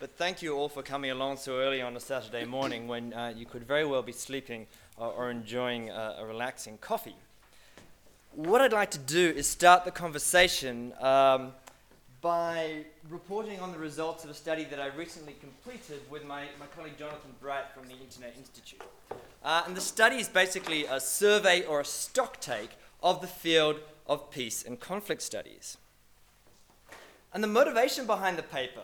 but thank you all for coming along so early on a Saturday morning when uh, you could very well be sleeping or, or enjoying a, a, relaxing coffee. What I'd like to do is start the conversation um, by reporting on the results of a study that I recently completed with my, my colleague Jonathan Bright from the Internet Institute. Uh, and the study is basically a survey or a stock take of the field of peace and conflict studies. And the motivation behind the paper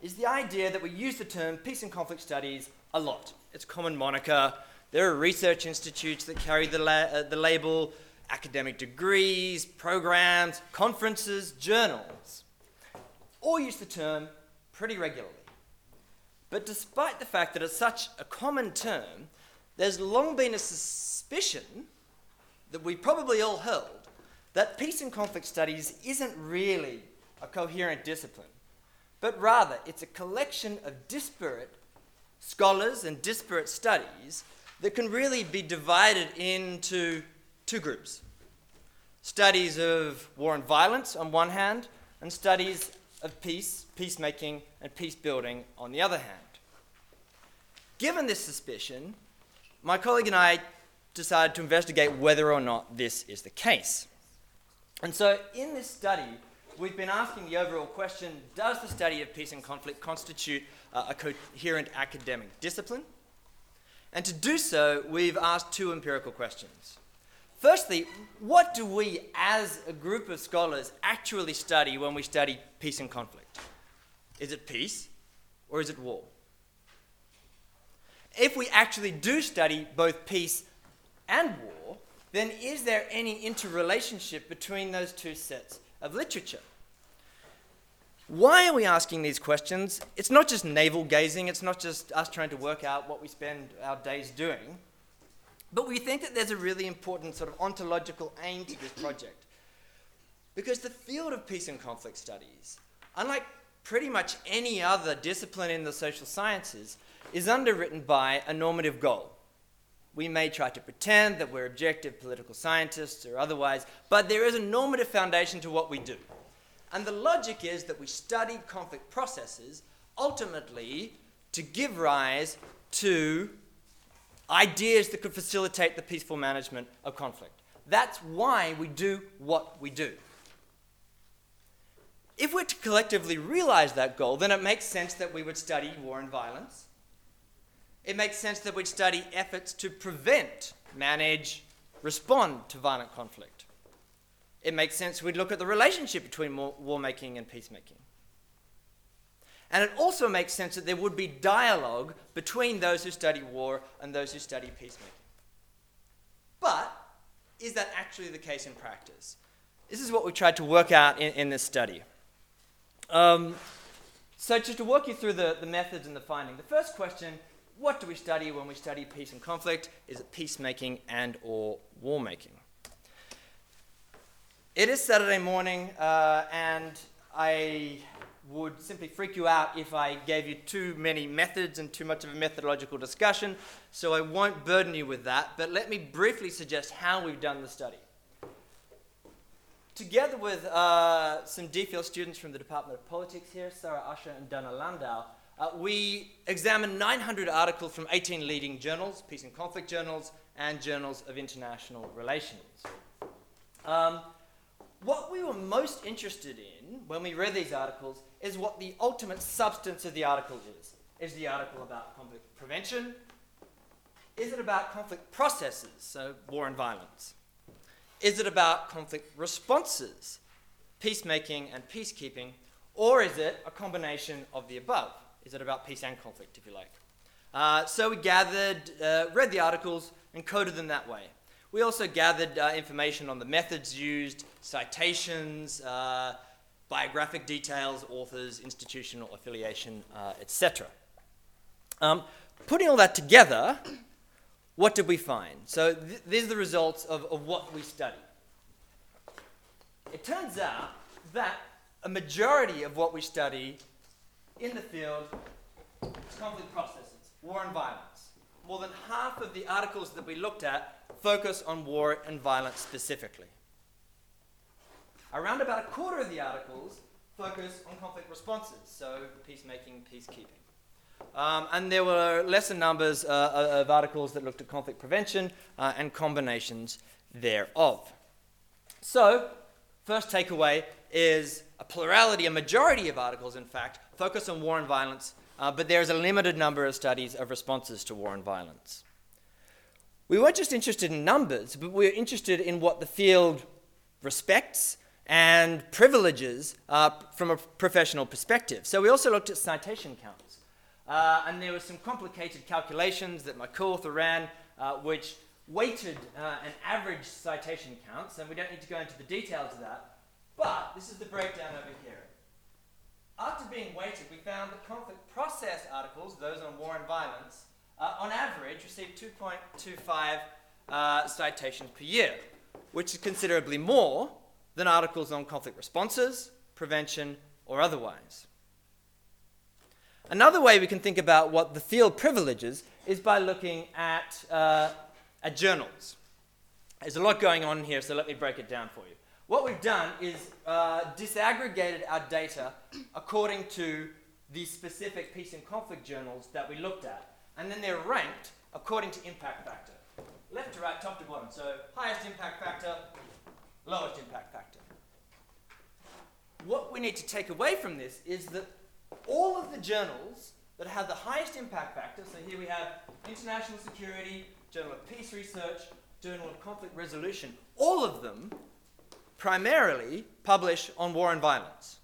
is the idea that we use the term peace and conflict studies a lot. It's a common moniker. There are research institutes that carry the, la- uh, the label, academic degrees, programs, conferences, journals. All use the term pretty regularly. But despite the fact that it's such a common term, there's long been a suspicion that we probably all held that peace and conflict studies isn't really a coherent discipline, but rather it's a collection of disparate scholars and disparate studies that can really be divided into two groups studies of war and violence on one hand, and studies of peace, peacemaking, and peace building on the other hand. Given this suspicion, my colleague and I decided to investigate whether or not this is the case. And so, in this study, we've been asking the overall question Does the study of peace and conflict constitute uh, a coherent academic discipline? And to do so, we've asked two empirical questions. Firstly, what do we as a group of scholars actually study when we study peace and conflict? Is it peace or is it war? If we actually do study both peace and war, then is there any interrelationship between those two sets of literature. Why are we asking these questions? It's not just navel gazing, it's not just us trying to work out what we spend our days doing, but we think that there's a really important sort of ontological aim to this project. Because the field of peace and conflict studies, unlike pretty much any other discipline in the social sciences, is underwritten by a normative goal. We may try to pretend that we're objective political scientists or otherwise, but there is a normative foundation to what we do. And the logic is that we study conflict processes ultimately to give rise to ideas that could facilitate the peaceful management of conflict. That's why we do what we do. If we're to collectively realize that goal, then it makes sense that we would study war and violence it makes sense that we'd study efforts to prevent, manage, respond to violent conflict. It makes sense we'd look at the relationship between war making and peacemaking. And it also makes sense that there would be dialogue between those who study war and those who study peacemaking. But is that actually the case in practice? This is what we tried to work out in, in this study. Um, so, just to walk you through the, the methods and the finding, the first question what do we study when we study peace and conflict? Is it peacemaking and or war making? It is Saturday morning, uh, and I would simply freak you out if I gave you too many methods and too much of a methodological discussion, so I won't burden you with that, but let me briefly suggest how we've done the study. Together with uh, some DPhil students from the Department of Politics here, Sarah Usher and Dana Landau, uh, we examined 900 articles from 18 leading journals, peace and conflict journals, and journals of international relations. Um, what we were most interested in when we read these articles is what the ultimate substance of the article is. Is the article about conflict prevention? Is it about conflict processes, so war and violence? Is it about conflict responses, peacemaking and peacekeeping? Or is it a combination of the above? Is it about peace and conflict, if you like? Uh, so we gathered, uh, read the articles, and coded them that way. We also gathered uh, information on the methods used, citations, uh, biographic details, authors, institutional affiliation, uh, etc. Um, putting all that together, what did we find? So th- these are the results of, of what we studied. It turns out that a majority of what we study in the field is conflict processes, war and violence. More than half of the articles that we looked at focus on war and violence specifically. Around about a quarter of the articles focus on conflict responses, so peacemaking, peacekeeping. Um, and there were lesser numbers uh, of articles that looked at conflict prevention uh, and combinations thereof. So, first takeaway is a plurality, a majority of articles, in fact, focus on war and violence, uh, but there is a limited number of studies of responses to war and violence. We weren't just interested in numbers, but we were interested in what the field respects and privileges uh, from a professional perspective. So we also looked at citation counts. Uh, and there were some complicated calculations that my co-author ran, uh, which weighted uh, an average citation counts, and we don't need to go into the details of that, but this is the breakdown over here. After being weighted, we found that conflict process articles, those on war and violence, uh, on average received 2.25 uh, citations per year, which is considerably more than articles on conflict responses, prevention, or otherwise. Another way we can think about what the field privileges is by looking at, uh, at journals. There's a lot going on here, so let me break it down for you. What we've done is uh, disaggregated our data according to the specific peace and conflict journals that we looked at, and then they're ranked according to impact factor. Left to right, top to bottom. So highest impact factor, lowest impact factor. What we need to take away from this is that all of the journals that have the highest impact factor, so here we have International Security, Journal of Peace Research, Journal of Conflict Resolution, all of them primarily publish on war and violence.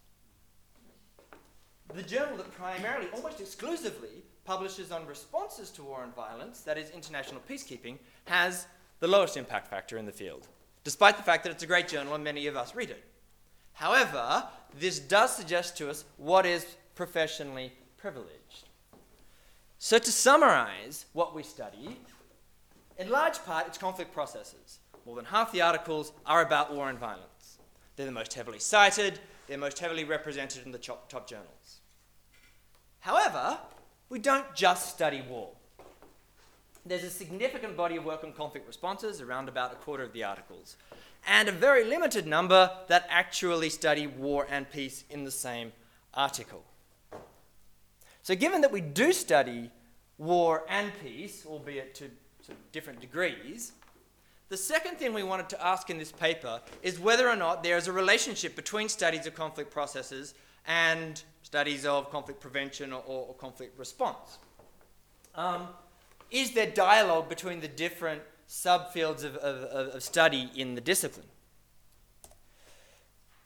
The journal that primarily, almost exclusively, publishes on responses to war and violence, that is international peacekeeping, has the lowest impact factor in the field, despite the fact that it's a great journal and many of us read it. However, this does suggest to us what is professionally privileged. So, to summarize what we study, in large part, it's conflict processes. More than half the articles are about war and violence. They're the most heavily cited, they're most heavily represented in the top, journals. However, we don't just study war. There's a significant body of work on conflict responses, around about a quarter of the articles, and a very limited number that actually study war and peace in the same article. So, given that we do study war and peace, albeit to, to different degrees, the second thing we wanted to ask in this paper is whether or not there is a relationship between studies of conflict processes and studies of conflict prevention or, or conflict response. Um, is there dialogue between the different subfields of, of, of, study in the discipline?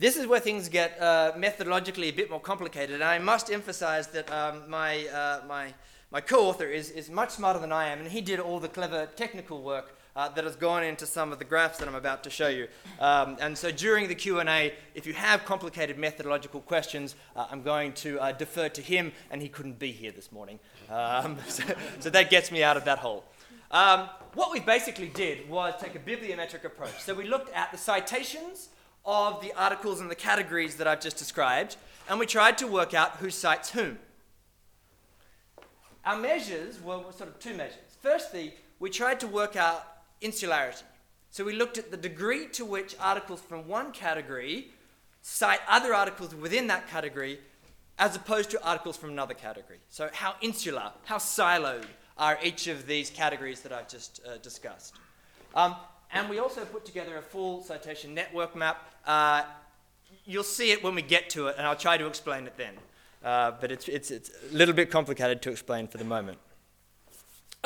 This is where things get uh, methodologically a bit more complicated, and I must emphasize that um, my, uh, my, my co author is, is much smarter than I am, and he did all the clever technical work uh, that has gone into some of the graphs that I'm about to show you. Um, and so during the Q&A, if you have complicated methodological questions, uh, I'm going to uh, defer to him, and he couldn't be here this morning. Um, so, so, that gets me out of that hole. Um, what we basically did was take a bibliometric approach. So we looked at the citations of the articles and the categories that I've just described, and we tried to work out who cites whom. Our measures were sort of two measures. Firstly, we tried to work out insularity. So we looked at the degree to which articles from one category cite other articles within that category as opposed to articles from another category. So, how insular, how siloed are each of these categories that I've just uh, discussed. Um, and we also put together a full citation network map. Uh, you'll see it when we get to it, and I'll try to explain it then. Uh, but it's, it's, it's a little bit complicated to explain for the moment.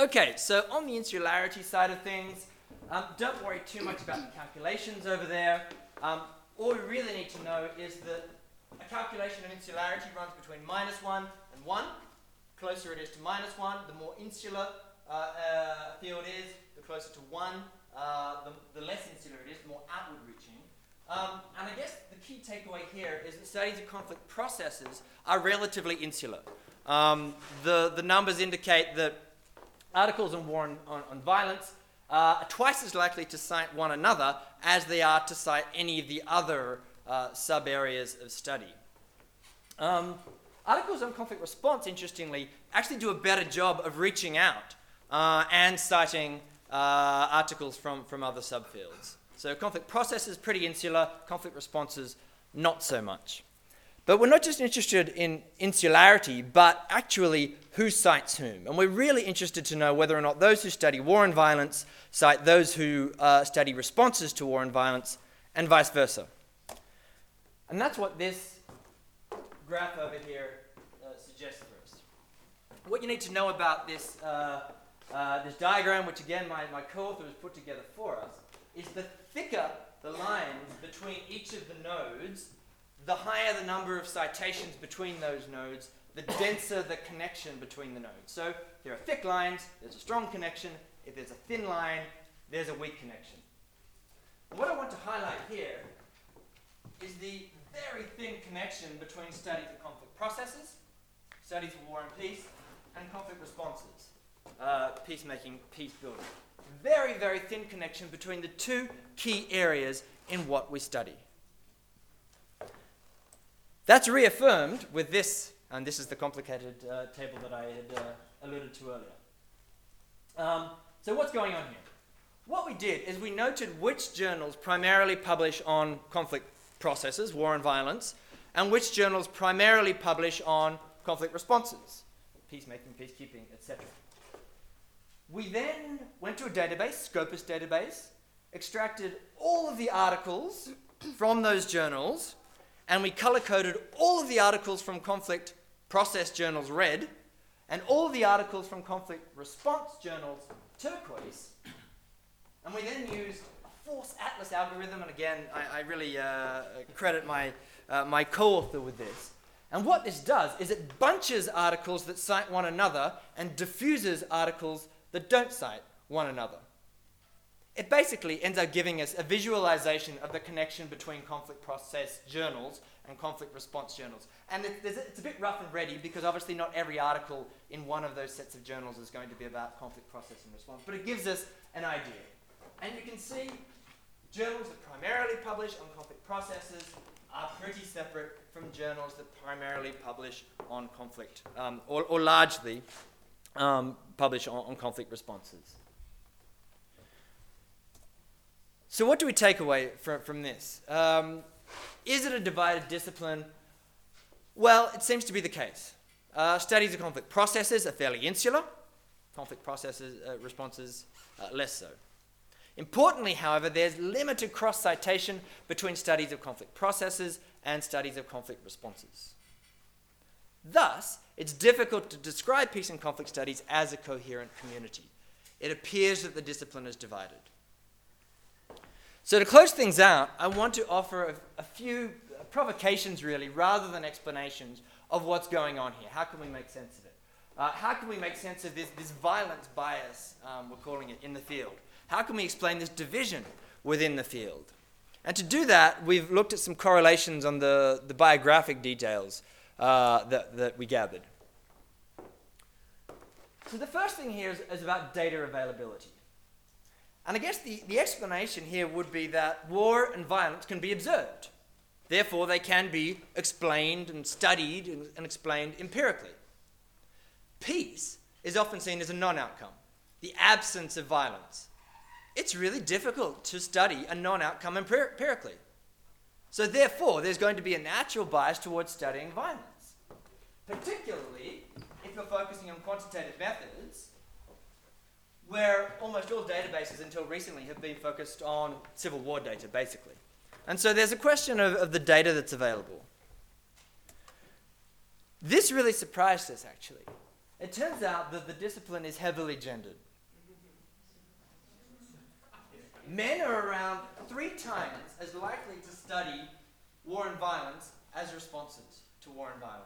Okay, so on the insularity side of things, um, don't worry too much about the calculations over there. Um, all we really need to know is that a calculation of insularity runs between minus 1 and 1. The closer it is to minus 1, the more insular uh, uh, field is, the closer to 1, uh, the, the, less insular it is, the more outward reaching. Um, and I guess the key takeaway here is that studies of conflict processes are relatively insular. Um, the, the numbers indicate that articles on war and on, on violence uh, are twice as likely to cite one another as they are to cite any of the other uh, sub areas of study. Um, articles on conflict response, interestingly, actually do a better job of reaching out uh, and citing uh, articles from, from other subfields. So conflict processes pretty insular, conflict responses not so much. But we're not just interested in insularity, but actually who cites whom. And we're really interested to know whether or not those who study war and violence cite those who uh, study responses to war and violence, and vice versa. And that's what this graph over here uh, suggests for us. What you need to know about this, uh, uh this diagram, which again my, my co-author has put together for us, is the thicker the lines between each of the nodes, the higher the number of citations between those nodes, the denser the connection between the nodes. So there are thick lines, there's a strong connection. If there's a thin line, there's a weak connection. And what I want to highlight here is the very thin connection between studies of conflict processes, studies of war and peace, and conflict responses, uh, peacemaking, peace building. Very, very thin connection between the two key areas in what we study. That's reaffirmed with this, and this is the complicated uh, table that I had uh, alluded to earlier. Um, so, what's going on here? What we did is we noted which journals primarily publish on conflict processes, war and violence, and which journals primarily publish on conflict responses, peacemaking, peacekeeping, etc. We then went to a database, Scopus database, extracted all of the articles from those journals, and we color coded all of the articles from conflict process journals red, and all the articles from conflict response journals turquoise. And we then used a force atlas algorithm, and again, I, I really uh, credit my, uh, my co author with this. And what this does is it bunches articles that cite one another and diffuses articles that don't cite one another it basically ends up giving us a visualization of the connection between conflict process journals and conflict response journals. And it, it's a bit rough and ready because obviously not every article in one of those sets of journals is going to be about conflict process and response, but it gives us an idea. And you can see journals that primarily publish on conflict processes are pretty separate from journals that primarily publish on conflict, um, or, or, largely um, publish on, on conflict responses. So, what do we take away from, from this? Um, is it a divided discipline? Well, it seems to be the case. Uh, studies of conflict processes are fairly insular, conflict processes, uh, responses, uh, less so. Importantly, however, there's limited cross citation between studies of conflict processes and studies of conflict responses. Thus, it's difficult to describe peace and conflict studies as a coherent community. It appears that the discipline is divided. So, to close things out, I want to offer a, a few provocations, really, rather than explanations of what's going on here. How can we make sense of it? Uh, how can we make sense of this, this violence bias, um, we're calling it, in the field? How can we explain this division within the field? And to do that, we've looked at some correlations on the, the biographic details uh, that, that we gathered. So, the first thing here is, is about data availability. And I guess the, the explanation here would be that war and violence can be observed. Therefore, they can be explained and studied and, and explained empirically. Peace is often seen as a non outcome, the absence of violence. It's really difficult to study a non outcome empirically. So, therefore, there's going to be a natural bias towards studying violence, particularly if you're focusing on quantitative methods where almost all databases until recently have been focused on civil war data, basically. And so there's a question of, of the data that's available. This really surprised us, actually. It turns out that the discipline is heavily gendered. Men are around three times as likely to study war and violence as responses to war and violence.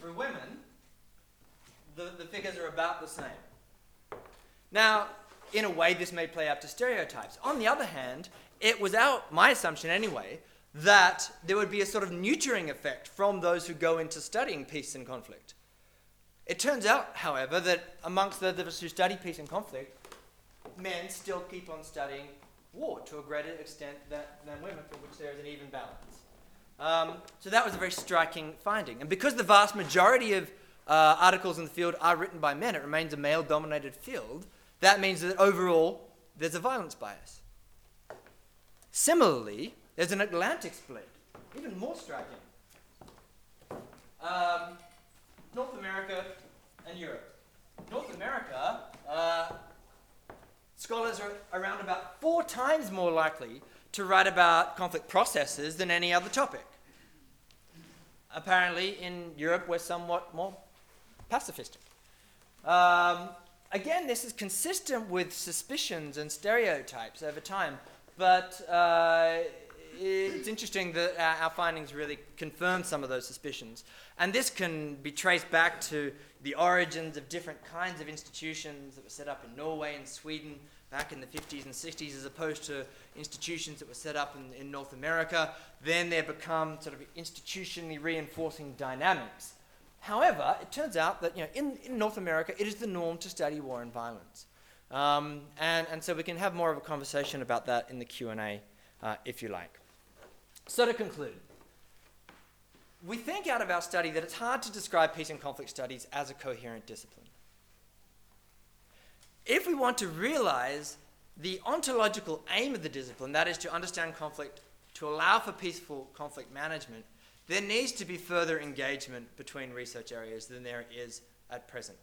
For women, the, the figures are about the same. Now, in a way, this may play up to stereotypes. On the other hand, it was our, my assumption anyway, that there would be a sort of neutering effect from those who go into studying peace and conflict. It turns out, however, that amongst those of us who study peace and conflict, men still keep on studying war to a greater extent than, women, for which there is an even balance. Um, so that was a very striking finding. And because the vast majority of uh, articles in the field are written by men, it remains a male dominated field that means that overall there's a violence bias. Similarly, there's an Atlantic split, even more striking. um, North America and Europe. North America, uh, scholars are around about four times more likely to write about conflict processes than any other topic. Apparently, in Europe, we're somewhat more pacifistic. Um, again, this is consistent with suspicions and stereotypes over time, but uh, it's interesting that our findings really confirm some of those suspicions. And this can be traced back to the origins of different kinds of institutions that were set up in Norway and Sweden back in the 50s and 60s as opposed to institutions that were set up in, in North America. Then there become sort of institutionally reinforcing dynamics. However, it turns out that you know, in, in North America, it is the norm to study war and violence. Um, and, and so we can have more of a conversation about that in the Q&A uh, if you like. So to conclude, we think out of our study that it's hard to describe peace and conflict studies as a coherent discipline. If we want to realize the ontological aim of the discipline, that is to understand conflict, to allow for peaceful conflict management, there needs to be further engagement between research areas than there is at present.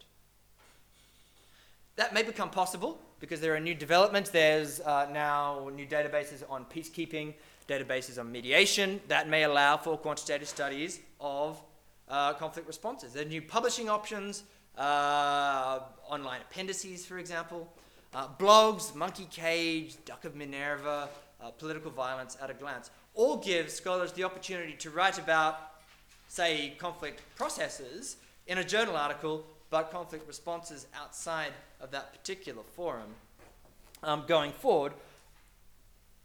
That may become possible because there are new developments. There's uh, now new databases on peacekeeping, databases on mediation that may allow for quantitative studies of uh, conflict responses. There are new publishing options, uh, online appendices, for example, uh, blogs, Monkey Cage, Duck of Minerva, uh, Political Violence at a Glance, all give scholars the opportunity to write about, say, conflict processes in a journal article, but conflict responses outside of that particular forum um, going forward.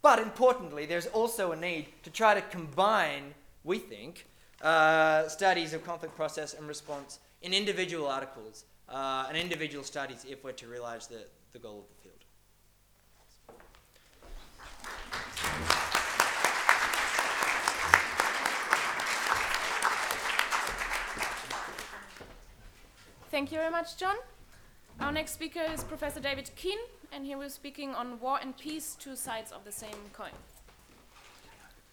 But importantly, there's also a need to try to combine, we think, uh, studies of conflict process and response in individual articles uh, and individual studies if we're to realize the, the goal of the field. Thank you very much, John. Our next speaker is Professor David Keen, and he was speaking on war and peace, two sides of the same coin.